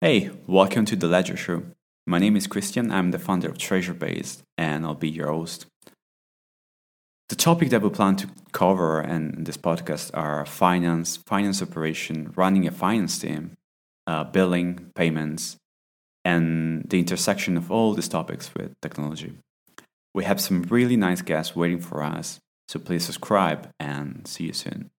Hey, welcome to the Ledger Show. My name is Christian, I'm the founder of Treasure TreasureBase, and I'll be your host. The topic that we plan to cover in this podcast are finance, finance operation, running a finance team, uh, billing, payments, and the intersection of all these topics with technology. We have some really nice guests waiting for us, so please subscribe and see you soon.